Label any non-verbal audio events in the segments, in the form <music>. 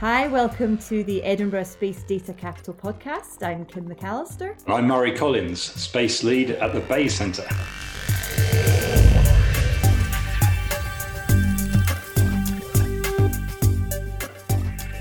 Hi, welcome to the Edinburgh Space Data Capital podcast. I'm Kim McAllister. I'm Murray Collins, Space Lead at the Bayes Centre.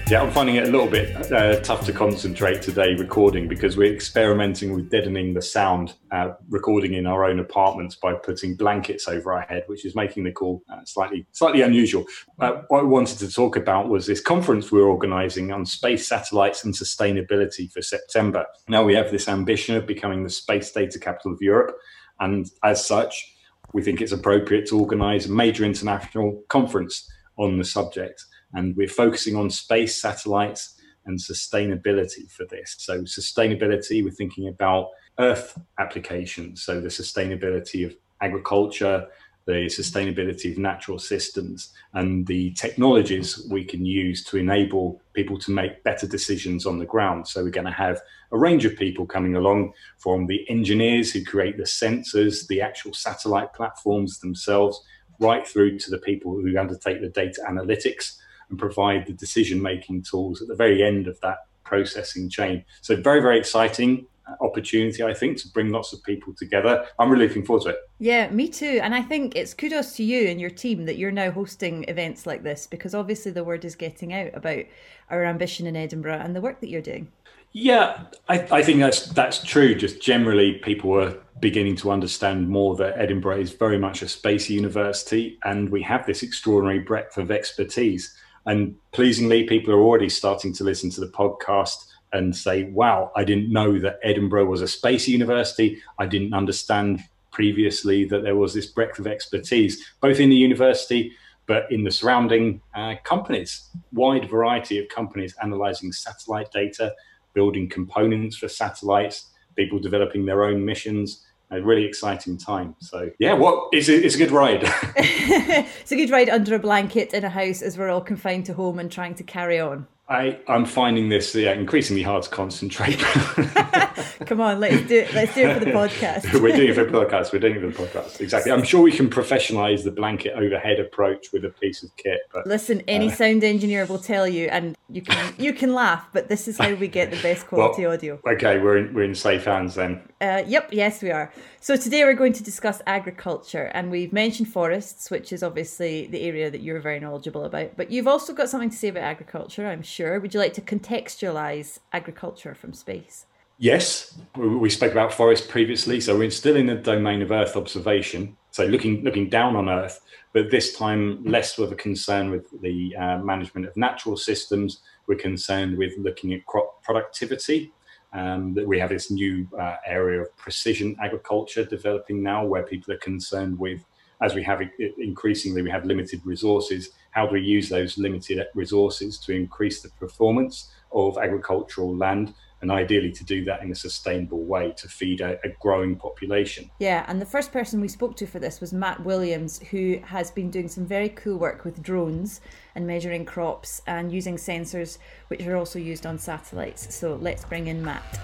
Yeah, I'm finding it a little bit uh, tough to concentrate today recording because we're experimenting with deadening the sound uh, recording in our own apartments by putting blankets over our head, which is making the call uh, slightly slightly unusual. Uh, what I wanted to talk about was this conference we're organising on space satellites and sustainability for September. Now we have this ambition of becoming the space data capital of Europe, and as such, we think it's appropriate to organise a major international conference on the subject and we're focusing on space satellites and sustainability for this. So, sustainability, we're thinking about Earth applications, so the sustainability of agriculture, the sustainability of natural systems, and the technologies we can use to enable people to make better decisions on the ground. So, we're going to have a range of people coming along from the engineers who create the sensors, the actual satellite platforms themselves, right through to the people who undertake the data analytics and provide the decision making tools at the very end of that processing chain. So, very, very exciting uh, opportunity, I think, to bring lots of people together. I'm really looking forward to it. Yeah, me too. And I think it's kudos to you and your team that you're now hosting events like this because obviously the word is getting out about our ambition in Edinburgh and the work that you're doing. Yeah, I, I think that's that's true. Just generally, people are beginning to understand more that Edinburgh is very much a space university, and we have this extraordinary breadth of expertise. And pleasingly, people are already starting to listen to the podcast and say, wow, I didn't know that Edinburgh was a space university. I didn't understand previously that there was this breadth of expertise, both in the university, but in the surrounding uh, companies, wide variety of companies analyzing satellite data, building components for satellites, people developing their own missions, a really exciting time. So yeah, what it's a, it's a good ride. <laughs> <laughs> it's a good ride under a blanket in a house as we're all confined to home and trying to carry on. I, I'm finding this yeah, increasingly hard to concentrate. <laughs> Come on, let's do it. Let's do it for the podcast. We're doing it for the podcast. We're doing it for the podcast. Exactly. I'm sure we can professionalize the blanket overhead approach with a piece of kit. But listen, any uh, sound engineer will tell you, and you can you can laugh, but this is how we get the best quality well, audio. Okay, we're in, we're in safe hands then. Uh, yep. Yes, we are. So today we're going to discuss agriculture, and we've mentioned forests, which is obviously the area that you're very knowledgeable about. But you've also got something to say about agriculture, I'm sure. Would you like to contextualize agriculture from space? Yes, we spoke about forests previously, so we're still in the domain of Earth observation, so looking looking down on Earth, but this time less with a concern with the uh, management of natural systems. We're concerned with looking at crop productivity. Um, that we have this new uh, area of precision agriculture developing now, where people are concerned with as we have increasingly we have limited resources how do we use those limited resources to increase the performance of agricultural land and ideally to do that in a sustainable way to feed a, a, growing population. Yeah, and the first person we spoke to for this was Mat Williams, who has been doing some very cool work with drones and measuring crops and using sensors, which are also used on satellites. So let's bring in Mat.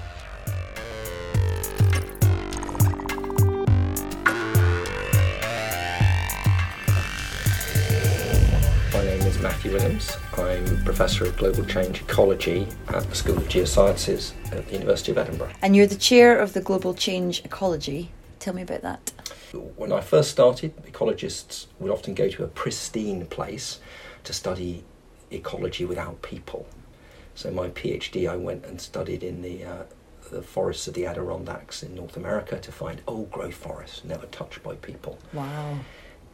Matthew Williams. I'm Professor of Global Change Ecology at the School of Geosciences at the University of Edinburgh. And you're the chair of the Global Change Ecology. Tell me about that. When I first started, ecologists would often go to a pristine place to study ecology without people. So, my PhD, I went and studied in the uh, the forests of the Adirondacks in North America to find old growth forests, never touched by people. Wow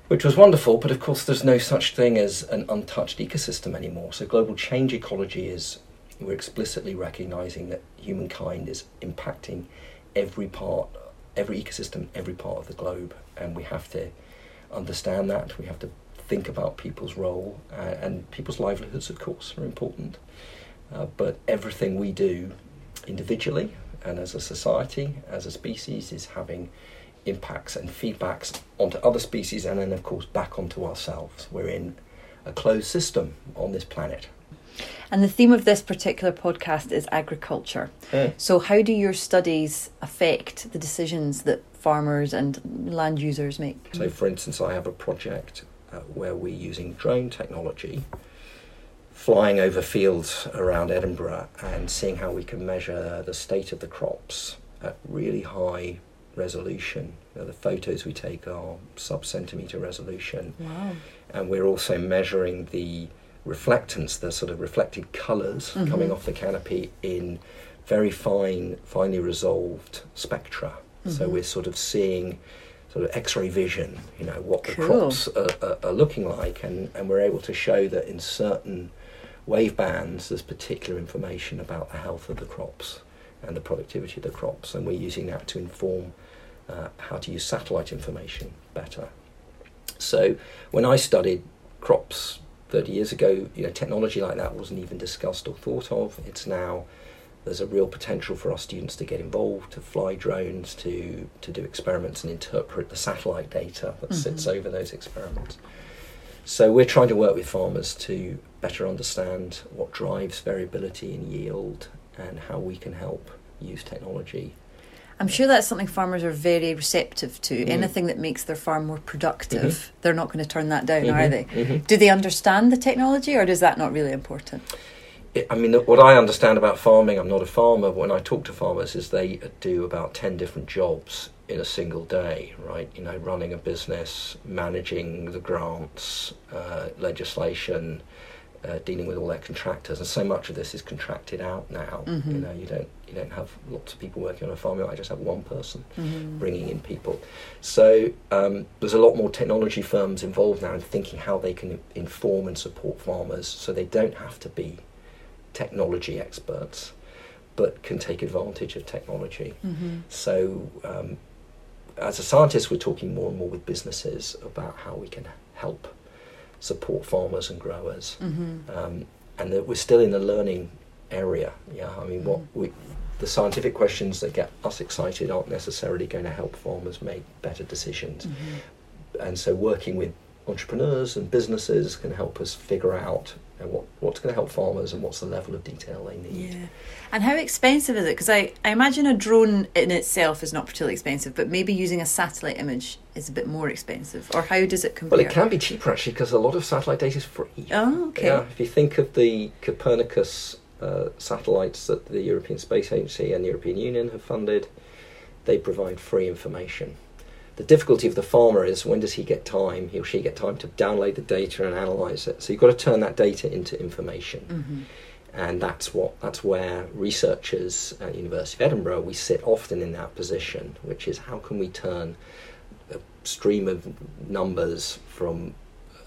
which was wonderful. But of course, there's no such thing as an untouched ecosystem anymore. So, global change ecology is we're explicitly recognizing that humankind is impacting every part, every ecosystem, every part of the globe, and we have to understand that. We have to think about people's role uh, and people's livelihoods, of course, are important. Uh, but everything we do individually and as a society, as a species, is having impacts and feedbacks onto other species and then, of course, back onto ourselves. We're in a closed system on this planet. And the theme of this particular podcast is agriculture. Mm. So, how do your studies affect the decisions that farmers and land users make? So, for instance, I have a project uh, where we're using drone technology flying over fields around Edinburgh and seeing how we can measure the state of the crops at really high resolution. You know, the photos we take are sub centimetre resolution. Wow. And we're also measuring the reflectance, the sort of reflected colors Mhm. coming off the canopy in very fine, finely resolved spectra. So Mhm. we're sort of seeing sort of X-ray vision, you know, what the Cool. crops are, are, are looking like, and, and we're able to show that in certain wave bands there's particular information about the health of the crops and the productivity of the crops, and we're using that to inform uh, how to use satellite information better. So when I studied crops 30 years ago, you know, technology like that wasn't even discussed or thought of. It's now there's a real potential for our students to get involved, to fly drones, to to do experiments and interpret the satellite data that sits Mhm. over those experiments. So we're trying to work with farmers to better understand what drives variability in yield and how we can help use technology. I'm sure that's something farmers are very receptive to. Mm. Anything that makes their farm more productive, they're not going to turn that down, are Mhm, they? mhm. Do they understand the technology, or is that not really important? it, I mean, what I understand about farming, I'm not a farmer, but when I talk to farmers, is they do about 10 different jobs in a single day, right? You know, running a business, managing the grants, uh, legislation, uh, dealing with all their contractors, and so much of this is contracted out now. Mhm. You know, you don't you don't have lots of people working on a farm. You might just have one person Mhm. bringing in people. So um, there's a lot more technology firms involved now in thinking how they can inform and support farmers, so they don't have to be technology experts, but can take advantage of technology. Mhm. So um, as a scientist, we're talking more and more with businesses about how we can help support farmers and growers, Mhm. um, and that we're still in the learning area. Yeah, I mean, what we the scientific questions that get us excited aren't necessarily going to help farmers make better decisions. Mhm. And so, working with entrepreneurs and businesses can help us figure out you know, what, what's going to help farmers and what's the level of detail they need. Yeah. And how expensive is it? Because I, I imagine a drone in itself is not particularly expensive, but maybe using a satellite image is a bit more expensive. Or how does it compare? Well, it can be cheaper actually because a lot of satellite data is free. Oh, okay. Yeah, if you think of the Copernicus uh, satellites that the European Space Agency and the European Union have funded, they provide free information. The difficulty of the farmer is when does he get time, he or she get time to download the data and analyse it. So you've got to turn that data into information. Mhm. and that's what that's where researchers at University of Edinburgh we sit often in that position, which is how can we turn a stream of numbers from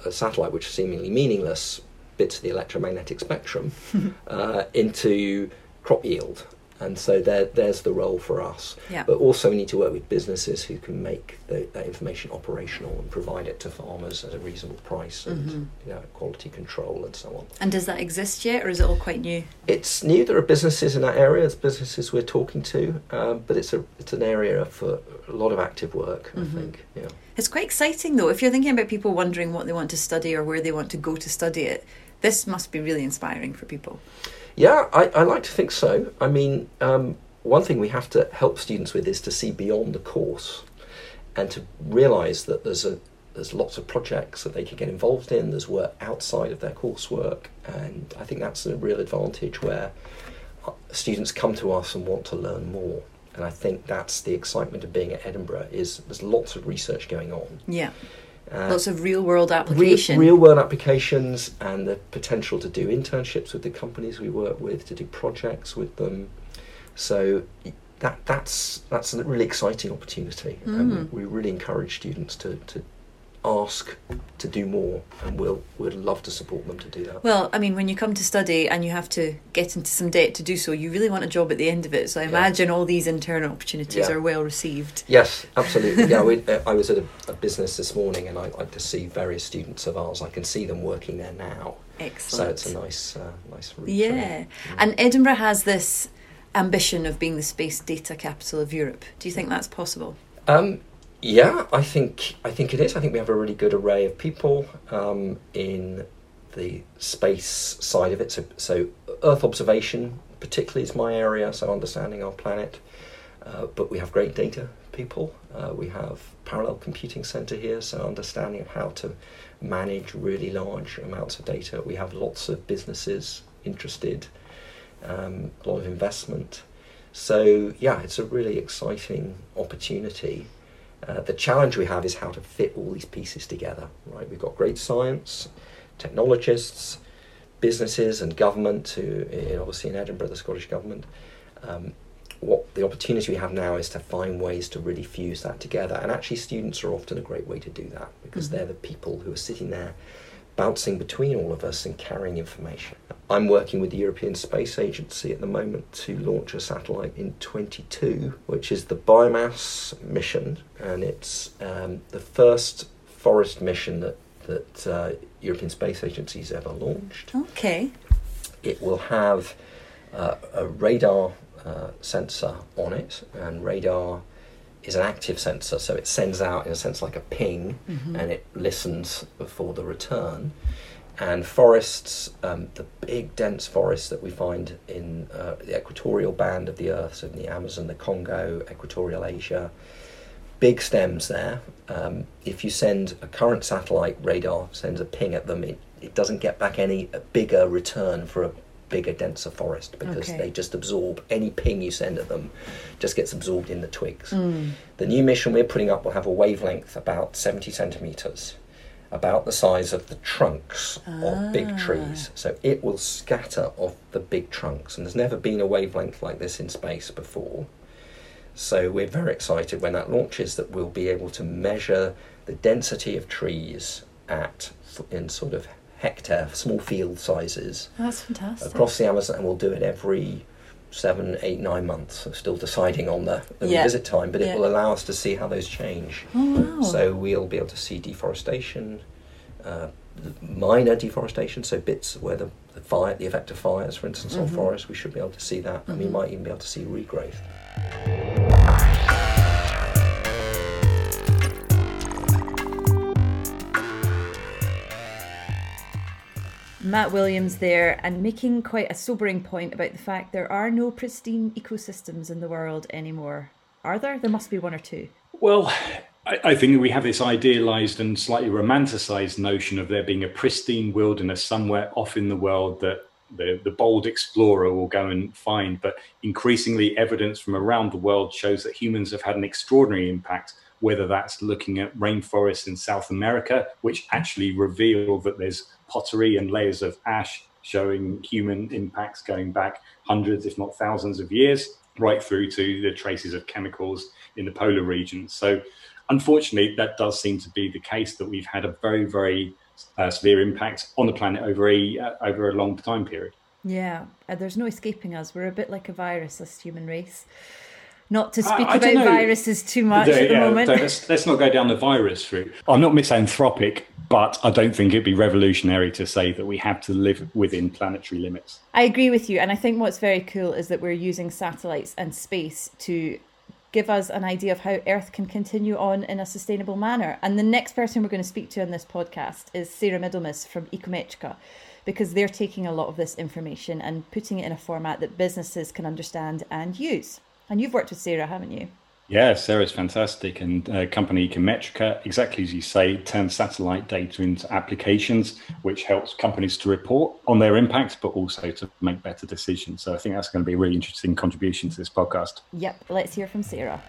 a satellite which is seemingly meaningless bits of the electromagnetic spectrum <laughs> uh, into crop yield. And so there, there's the role for us. Yeah. But also we need to work with businesses who can make the, that information operational and provide it to farmers at a reasonable price and Mhm. you know, quality control and so on. And does that exist yet, or is it all quite new? It's new. There are businesses in that area. There's businesses we're talking to, um, but it's a it's an area for a lot of active work. Mhm. I think. Yeah. It's quite exciting, though. If you're thinking about people wondering what they want to study or where they want to go to study it, this must be really inspiring for people. Yeah, I, I like to think so. I mean, um, one thing we have to help students with is to see beyond the course, and to realise that there's a there's lots of projects that they can get involved in. There's work outside of their coursework, and I think that's a real advantage where uh, students come to us and want to learn more. And I think that's the excitement of being at Edinburgh is there's lots of research going on. Yeah. Uh, Lots of real world real, application. real world applications and the potential to do internships with the companies we work with, to do projects with them. So that that's that's a really exciting opportunity, and Mm. we, we really encourage students to, to ask to do more, and we'll we'd love to support them to do that. Well, I mean, when you come to study and you have to get into some debt to do so, you really want a job at the end of it. So I Yeah. imagine all these internal opportunities Yeah. are well received. Yes, absolutely. yeah, <laughs> we, uh, I was at a, a business this morning, and I like to see various students of ours. I can see them working there now, Excellent. so it's a nice uh, nice route. Yeah. them. And Edinburgh has this ambition of being the space data capital of Europe. Do you think that's possible? Um, yeah, I think I think it is. I think we have a really good array of people um, in the space side of it. So, so Earth observation, particularly, is my area. So understanding our planet, Uh, but we have great data people. Uh, we have parallel computing center here, so understanding of how to manage really large amounts of data. We have lots of businesses interested, um, a lot of investment. So yeah, it's a really exciting opportunity. Uh, the challenge we have is how to fit all these pieces together. Right, we've got great science, technologists, businesses, and government. Who obviously in Edinburgh, the Scottish government. Um, what the opportunity we have now is to find ways to really fuse that together. And actually, students are often a great way to do that because mm-hmm. they're the people who are sitting there bouncing between all of us and carrying information. I'm working with the European Space Agency at the moment to launch a satellite in 22, which is the biomass mission, and it's um, the first forest mission that that uh, European Space Agency has ever launched. Okay. It will have uh, a radar uh, sensor on it, and radar is an active sensor, so it sends out, in a sense, like a ping, mm-hmm. and it listens for the return. And forests, um, the big dense forests that we find in uh, the equatorial band of the Earth, so in the Amazon, the Congo, equatorial Asia, big stems there. Um, if you send a current satellite radar, sends a ping at them, it, it doesn't get back any bigger return for a bigger, denser forest because okay. they just absorb any ping you send at them, just gets absorbed in the twigs. Mm. The new mission we're putting up will have a wavelength about 70 centimeters, about the size of the trunks ah. of big ah. trees. So it will scatter off the big trunks, and there's never been a wavelength like this in space before. So we're very excited when that launches that we'll be able to measure the density of trees at in sort of hectare, small field sizes. That's fantastic. Across the Amazon, and we'll do it every seven, eight, nine months. So still deciding on the, the yeah. visit time, but yeah. it will allow us to see how those change. Oh, wow. So we'll be able to see deforestation, uh, minor deforestation, so bits where the, the fire, the effect of fires, for instance, mm-hmm. on forests, we should be able to see that, mm-hmm. and we mm-hmm. might even be able to see regrowth. Mat Williams there, and making quite a sobering point about the fact there are no pristine ecosystems in the world anymore. Are there? There must be one or two. Well, I, think we have this idealized and slightly romanticized notion of there being a pristine wilderness somewhere off in the world that the, the bold explorer will go and find. But increasingly, evidence from around the world shows that humans have had an extraordinary impact whether that's looking at rainforests in South America, which actually reveal that there's pottery and layers of ash showing human impacts going back hundreds, if not thousands of years, right through to the traces of chemicals in the polar regions. So, unfortunately, that does seem to be the case that we've had a very, very uh, severe impact on the planet over a uh, over a long time period. Yeah, uh, there's no escaping us. We're a bit like a virus, this human race not to speak I, I about viruses too much at the yeah, moment. Let's, let's, not go down the virus route. I'm not misanthropic, but I don't think it'd be revolutionary to say that we have to live within planetary limits. I agree with you. And I think what's very cool is that we're using satellites and space to give us an idea of how Earth can continue on in a sustainable manner. And the next person we're going to speak to on this podcast is Sarah Middlemiss from Ecometrica because they're taking a lot of this information and putting it in a format that businesses can understand and use. And you've worked with Sarah, haven't you? Yeah, Sarah's fantastic, and uh, company Ecometrica, exactly as you say, turns satellite data into applications, which helps companies to report on their impact, but also to make better decisions. So I think that's going to be a really interesting contribution to this podcast. Yep, let's hear from Sarah.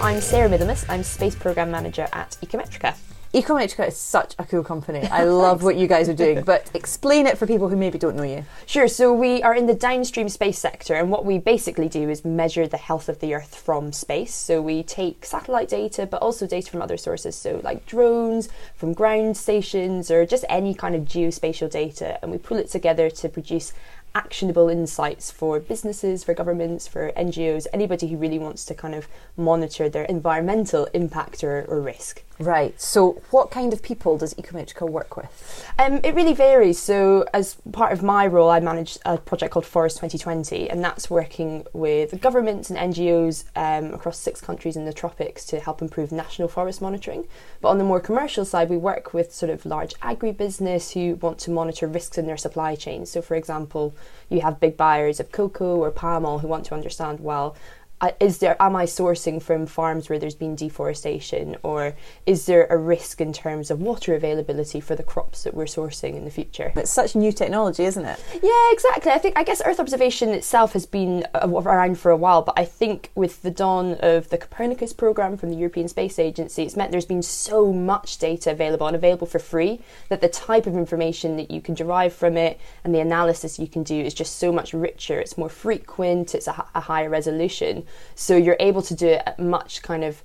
I'm Sarah Middlemiss. I'm Space Program Manager at Ecometrica. Ecometrica is such a cool company. I love what you guys are doing, but <laughs> explain it for people who maybe don't know you. Sure. So we are in the downstream space sector, and what we basically do is measure the health of the Earth from space. So we take satellite data, but also data from other sources, so like drones, from ground stations, or just any kind of geospatial data, and we pull it together to produce actionable insights for businesses, for governments, for NGOs, anybody who really wants to kind of monitor their environmental impact or, or risk. Right. So, what kind of people does Ecometrica work with? Um, it really varies. So, as part of my role, I manage a project called Forest 2020, and that's working with governments and NGOs um, across six countries in the tropics to help improve national forest monitoring. But on the more commercial side, we work with sort of large agribusiness who want to monitor risks in their supply chain. So, for example, you have big buyers of cocoa or palm oil who want to understand, well, is there am I sourcing from farms where there's been deforestation, or is there a risk in terms of water availability for the crops that we're sourcing in the future? It's such new technology, isn't it? Yeah, exactly. I think I guess Earth observation itself has been uh, around for a while, but I think with the dawn of the Copernicus program from the European Space Agency, it's meant there's been so much data available and available for free that the type of information that you can derive from it and the analysis you can do is just so much richer. It's more frequent. It's a, a higher resolution. So you're able to do it at much kind of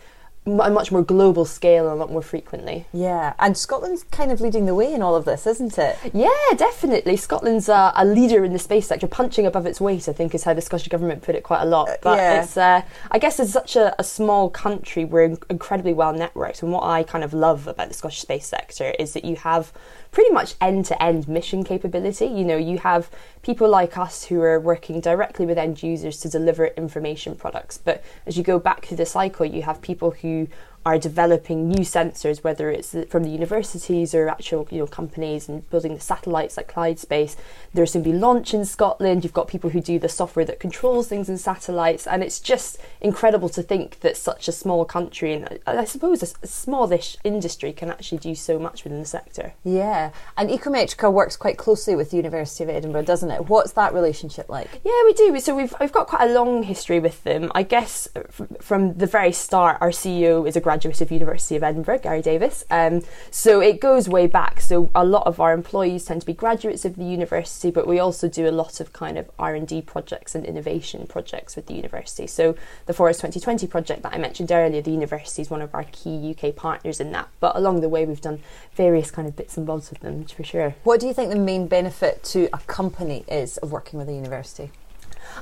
a much more global scale and a lot more frequently. Yeah, and Scotland's kind of leading the way in all of this, isn't it? Yeah, definitely. Scotland's uh, a leader in the space sector, punching above its weight. I think is how the Scottish government put it quite a lot. Uh, but yeah. it's, uh, I guess, as such a, a, small country, we're incredibly well networked. And what I kind of love about the Scottish space sector is that you have pretty much end to end mission capability. You know, you have people like us who are working directly with end users to deliver information products. But as you go back through the cycle, you have people who are developing new sensors, whether it's from the universities or actual you know companies and building the satellites like Clyde Space. There's going to be launch in Scotland. You've got people who do the software that controls things in satellites, and it's just incredible to think that such a small country and I suppose a, smallish industry can actually do so much within the sector. Yeah, and Ecometrica works quite closely with the University of Edinburgh, doesn't it? What's that relationship like? Yeah, we do. So we've we've got quite a long history with them. I guess uh, from the very start, our CEO is a graduate graduate of University of Edinburgh, Gary Davies. Um, so it goes way back. So a lot of our employees tend to be graduates of the university, but we also do a lot of kind of R and D projects and innovation projects with the university. So the Forest 2020 project that I mentioned earlier, the university is one of our key UK partners in that. But along the way, we've done various kind of bits and bobs with them for sure. What do you think the main benefit to a company is of working with a university?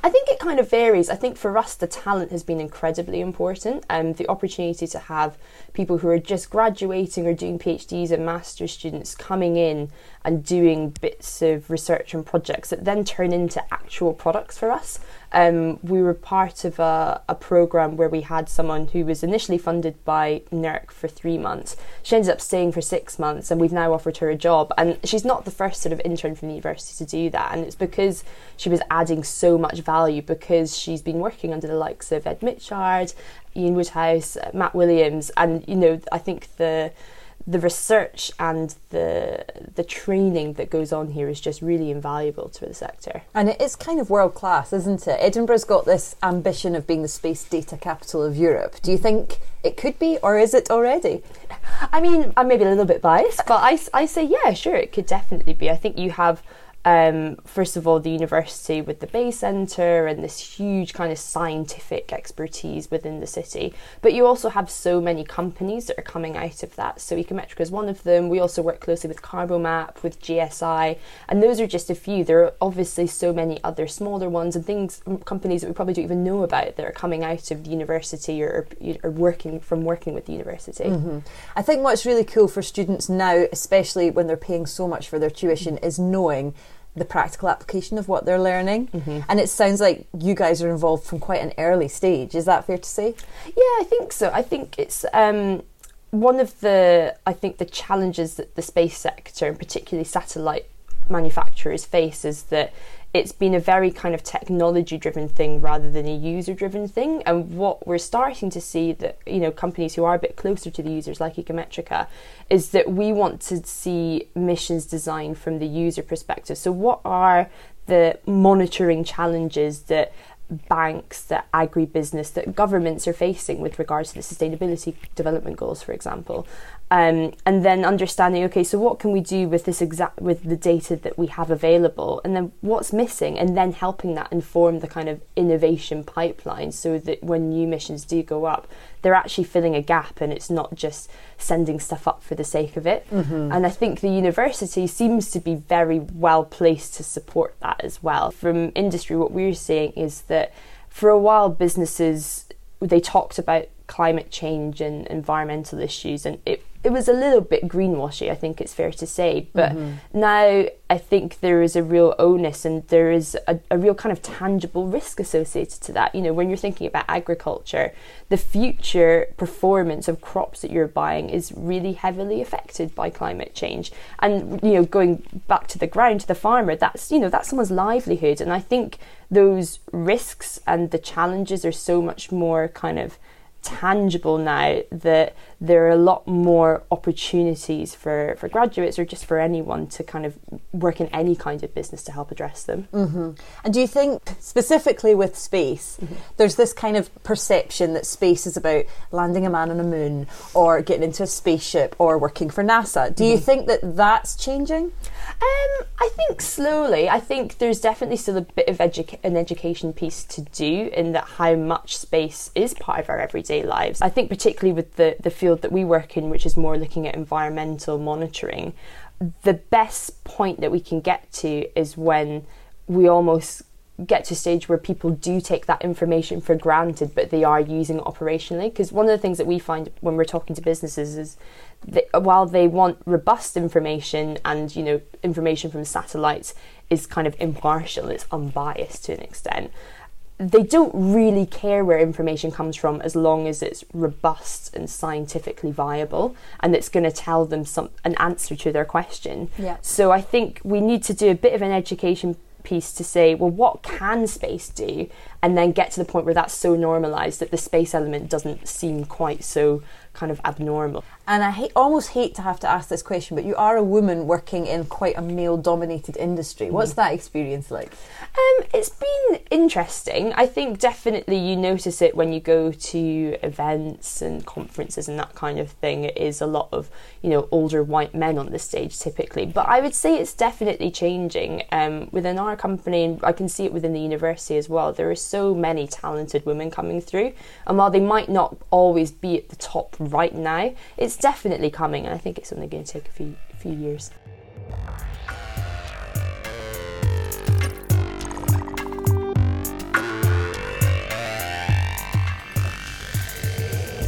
I think it kind of varies. I think for us, the talent has been incredibly important, and um, the opportunity to have people who are just graduating or doing PhDs and master's students coming in and doing bits of research and projects that then turn into actual products for us. Um, we were part of a, a program where we had someone who was initially funded by NERC for three months. She ended up staying for six months, and we've now offered her a job. And she's not the first sort of intern from the university to do that, and it's because she was adding so much value because she's been working under the likes of Ed Mitchard, Ian Woodhouse, Mat Williams, and you know I think the the research and the the training that goes on here is just really invaluable to the sector. And it is kind of world class, isn't it? Edinburgh's got this ambition of being the space data capital of Europe. Do you think it could be, or is it already? I mean, I'm maybe a little bit biased, but I, I say yeah, sure, it could definitely be. I think you have um, first of all, the university with the Bayes Centre and this huge kind of scientific expertise within the city. But you also have so many companies that are coming out of that. So Ecometrica is one of them. We also work closely with Carbomap, with GSI, and those are just a few. There are obviously so many other smaller ones and things, companies that we probably don't even know about that are coming out of the university or, or working from working with the university. Mm-hmm. I think what's really cool for students now, especially when they're paying so much for their tuition, is knowing the practical application of what they're learning. Mm-hmm. And it sounds like you guys are involved from quite an early stage. Is that fair to say? Yeah, I think so. I think it's um, one of the I think the challenges that the space sector and particularly satellite manufacturers face is that it's been a very kind of technology driven thing rather than a user driven thing. And what we're starting to see that, you know, companies who are a bit closer to the users like Ecometrica is that we want to see missions designed from the user perspective. So what are the monitoring challenges that banks, that agribusiness, that governments are facing with regards to the sustainability development goals, for example. Um, and then understanding okay so what can we do with this exact with the data that we have available? And then what's missing? And then helping that inform the kind of innovation pipeline so that when new missions do go up they're actually filling a gap and it's not just sending stuff up for the sake of it. Mm-hmm. and i think the university seems to be very well placed to support that as well. From industry what we're seeing is that for a while businesses they talked about climate change and environmental issues, and it it was a little bit greenwashy, I think it's fair to say. But mm-hmm. now I think there is a real onus and there is a, a, real kind of tangible risk associated to that. You know, when you're thinking about agriculture, the future performance of crops that you're buying is really heavily affected by climate change. And, you know, going back to the ground, to the farmer, that's, you know, that's someone's livelihood. And I think those risks and the challenges are so much more kind of tangible now that there are a lot more opportunities for, for graduates or just for anyone to kind of work in any kind of business to help address them. Mm-hmm. And do you think, specifically with space, mm-hmm. there's this kind of perception that space is about landing a man on a moon or getting into a spaceship or working for NASA? Do mm-hmm. you think that that's changing? Um, I think slowly. I think there's definitely still a bit of an education piece to do in that how much space is part of our everyday lives. I think particularly with the, the field that we work in, which is more looking at environmental monitoring, the best point that we can get to is when we almost get to a stage where people do take that information for granted, but they are using it operationally. Because one of the things that we find when we're talking to businesses is that while they want robust information and you know information from satellites is kind of impartial, it's unbiased to an extent they don't really care where information comes from as long as it's robust and scientifically viable and it's going to tell them some an answer to their question. Yeah. So I think we need to do a bit of an education piece to say, well, what can space do? And then get to the point where that's so normalized that the space element doesn't seem quite so kind of abnormal. And I hate, almost hate to have to ask this question, but you are a woman working in quite a male dominated industry. What's mm. that experience like? Um, it's been interesting. I think definitely you notice it when you go to events and conferences and that kind of thing. It is a lot of, you know, older white men on the stage typically. But I would say it's definitely changing. Um, within our company, and I can see it within the university as well, there are so many talented women coming through. And while they might not always be at the top right now, it's definitely coming, and I think it's only going to take a few few years.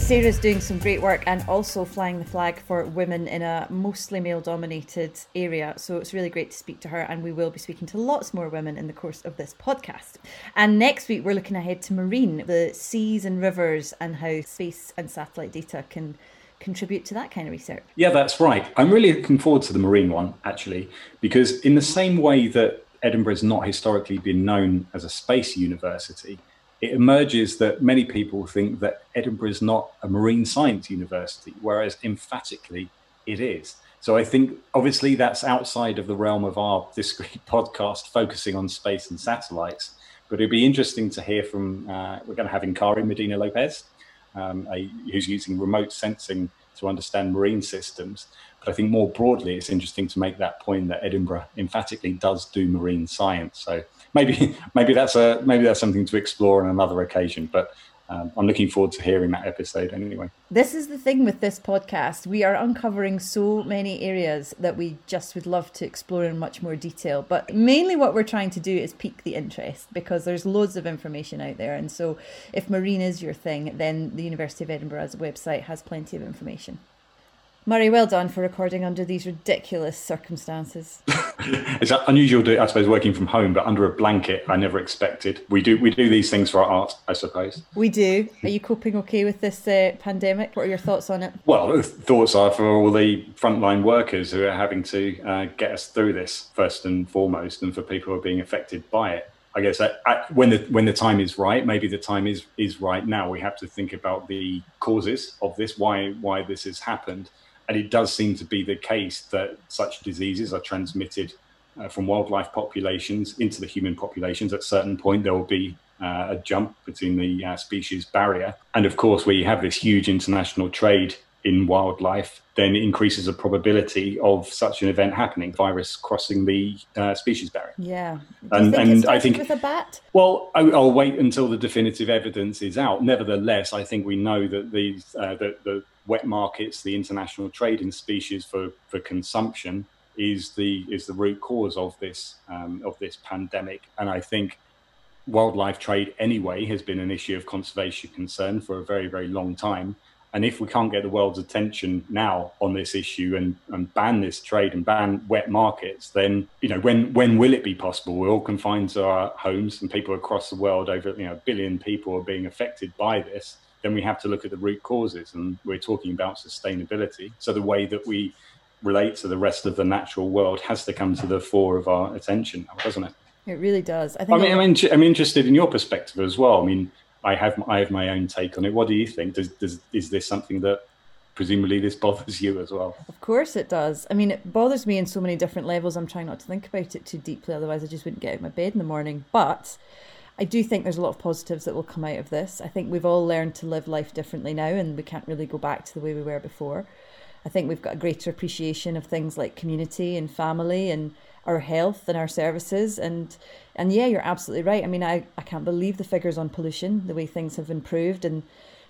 Sarah's doing some great work and also flying the flag for women in a mostly male dominated area. So it's really great to speak to her, and we will be speaking to lots more women in the course of this podcast. And next week, we're looking ahead to marine, the seas and rivers, and how space and satellite data can contribute to that kind of research. Yeah, that's right. I'm really looking forward to the marine one, actually, because in the same way that Edinburgh has not historically been known as a space university, it emerges that many people think that Edinburgh is not a marine science university, whereas emphatically it is. So I think obviously that's outside of the realm of our <laughs> discrete podcast focusing on space and satellites. But it'd be interesting to hear from, uh, we're going to have Encarni Medina Lopez, um, a, who's using remote sensing to understand marine systems. But I think more broadly, it's interesting to make that point that Edinburgh emphatically does do marine science. So maybe <laughs> maybe that's a maybe that's something to explore on another occasion. But um, I'm looking forward to hearing that episode anyway. This is the thing with this podcast. We are uncovering so many areas that we just would love to explore in much more detail. But mainly what we're trying to do is pique the interest because there's loads of information out there. And so if marine is your thing, then the University of Edinburgh's website has plenty of information. Murray, well done for recording under these ridiculous circumstances. <laughs> it's unusual, to, I suppose, working from home, but under a blanket, I never expected. We do we do these things for our art, I suppose. We do. Are you coping okay with this uh, pandemic? What are your thoughts on it? Well, the thoughts are for all the frontline workers who are having to uh, get us through this first and foremost, and for people who are being affected by it. I guess I, I, when the when the time is right, maybe the time is is right now. We have to think about the causes of this, why why this has happened and it does seem to be the case that such diseases are transmitted uh, from wildlife populations into the human populations. At a certain point, there will be uh, a jump between the uh, species barrier. And of course, where you have this huge international trade in wildlife, then it increases the probability of such an event happening, virus crossing the uh, species barrier. Yeah. and, and I think with a bat. Well, I, will wait until the definitive evidence is out. Nevertheless, I think we know that these uh, the, the wet markets, the international trade in species for, for consumption is the is the root cause of this um, of this pandemic. And I think wildlife trade anyway has been an issue of conservation concern for a very, very long time. And if we can't get the world's attention now on this issue and, and ban this trade and ban wet markets, then you know when when will it be possible? We're all confined to our homes, and people across the world, over you know a billion people, are being affected by this. Then we have to look at the root causes, and we're talking about sustainability. So the way that we relate to the rest of the natural world has to come to the fore of our attention, doesn't it? It really does. I think. I mean, I'm, in, I'm interested in your perspective as well. I mean, I have I have my own take on it. What do you think? Does, does is this something that presumably this bothers you as well? Of course it does. I mean, it bothers me in so many different levels. I'm trying not to think about it too deeply, otherwise I just wouldn't get out of my bed in the morning. But I do think there's a lot of positives that will come out of this. I think we've all learned to live life differently now, and we can't really go back to the way we were before. I think we've got a greater appreciation of things like community and family and our health and our services and and yeah you're absolutely right i mean i, I can't believe the figures on pollution the way things have improved and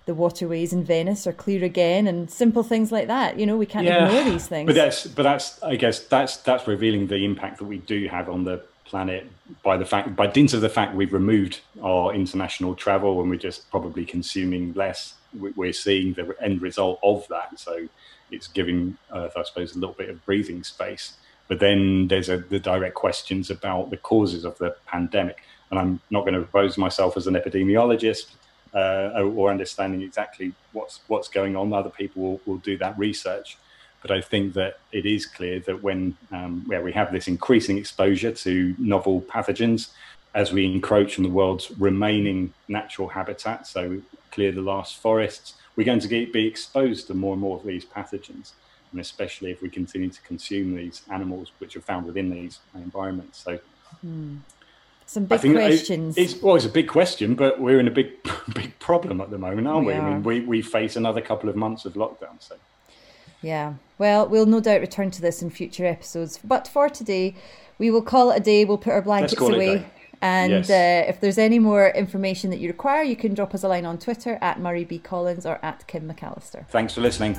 the waterways in venice are clear again and simple things like that you know we can't yeah, ignore these things but that's but that's i guess that's that's revealing the impact that we do have on the planet by the fact by dint of the fact we've removed our international travel and we're just probably consuming less we're seeing the end result of that so it's giving earth i suppose a little bit of breathing space but then there's a, the direct questions about the causes of the pandemic. And I'm not going to propose myself as an epidemiologist uh, or understanding exactly what's what's going on. Other people will, will do that research. But I think that it is clear that when um, where we have this increasing exposure to novel pathogens, as we encroach on the world's remaining natural habitat, so clear the last forests, we're going to get, be exposed to more and more of these pathogens and especially if we continue to consume these animals which are found within these environments. So, hmm. some big questions. It's well, it's a big question, but we're in a big, <laughs> big problem at the moment, aren't we? we? I mean, we we face another couple of months of lockdown. So, yeah. Well, we'll no doubt return to this in future episodes, but for today, we will call it a day. We'll put our blankets away. And yes. uh, if there's any more information that you require, you can drop us a line on Twitter at Murray B. Collins or at Kim McAllister. Thanks for listening.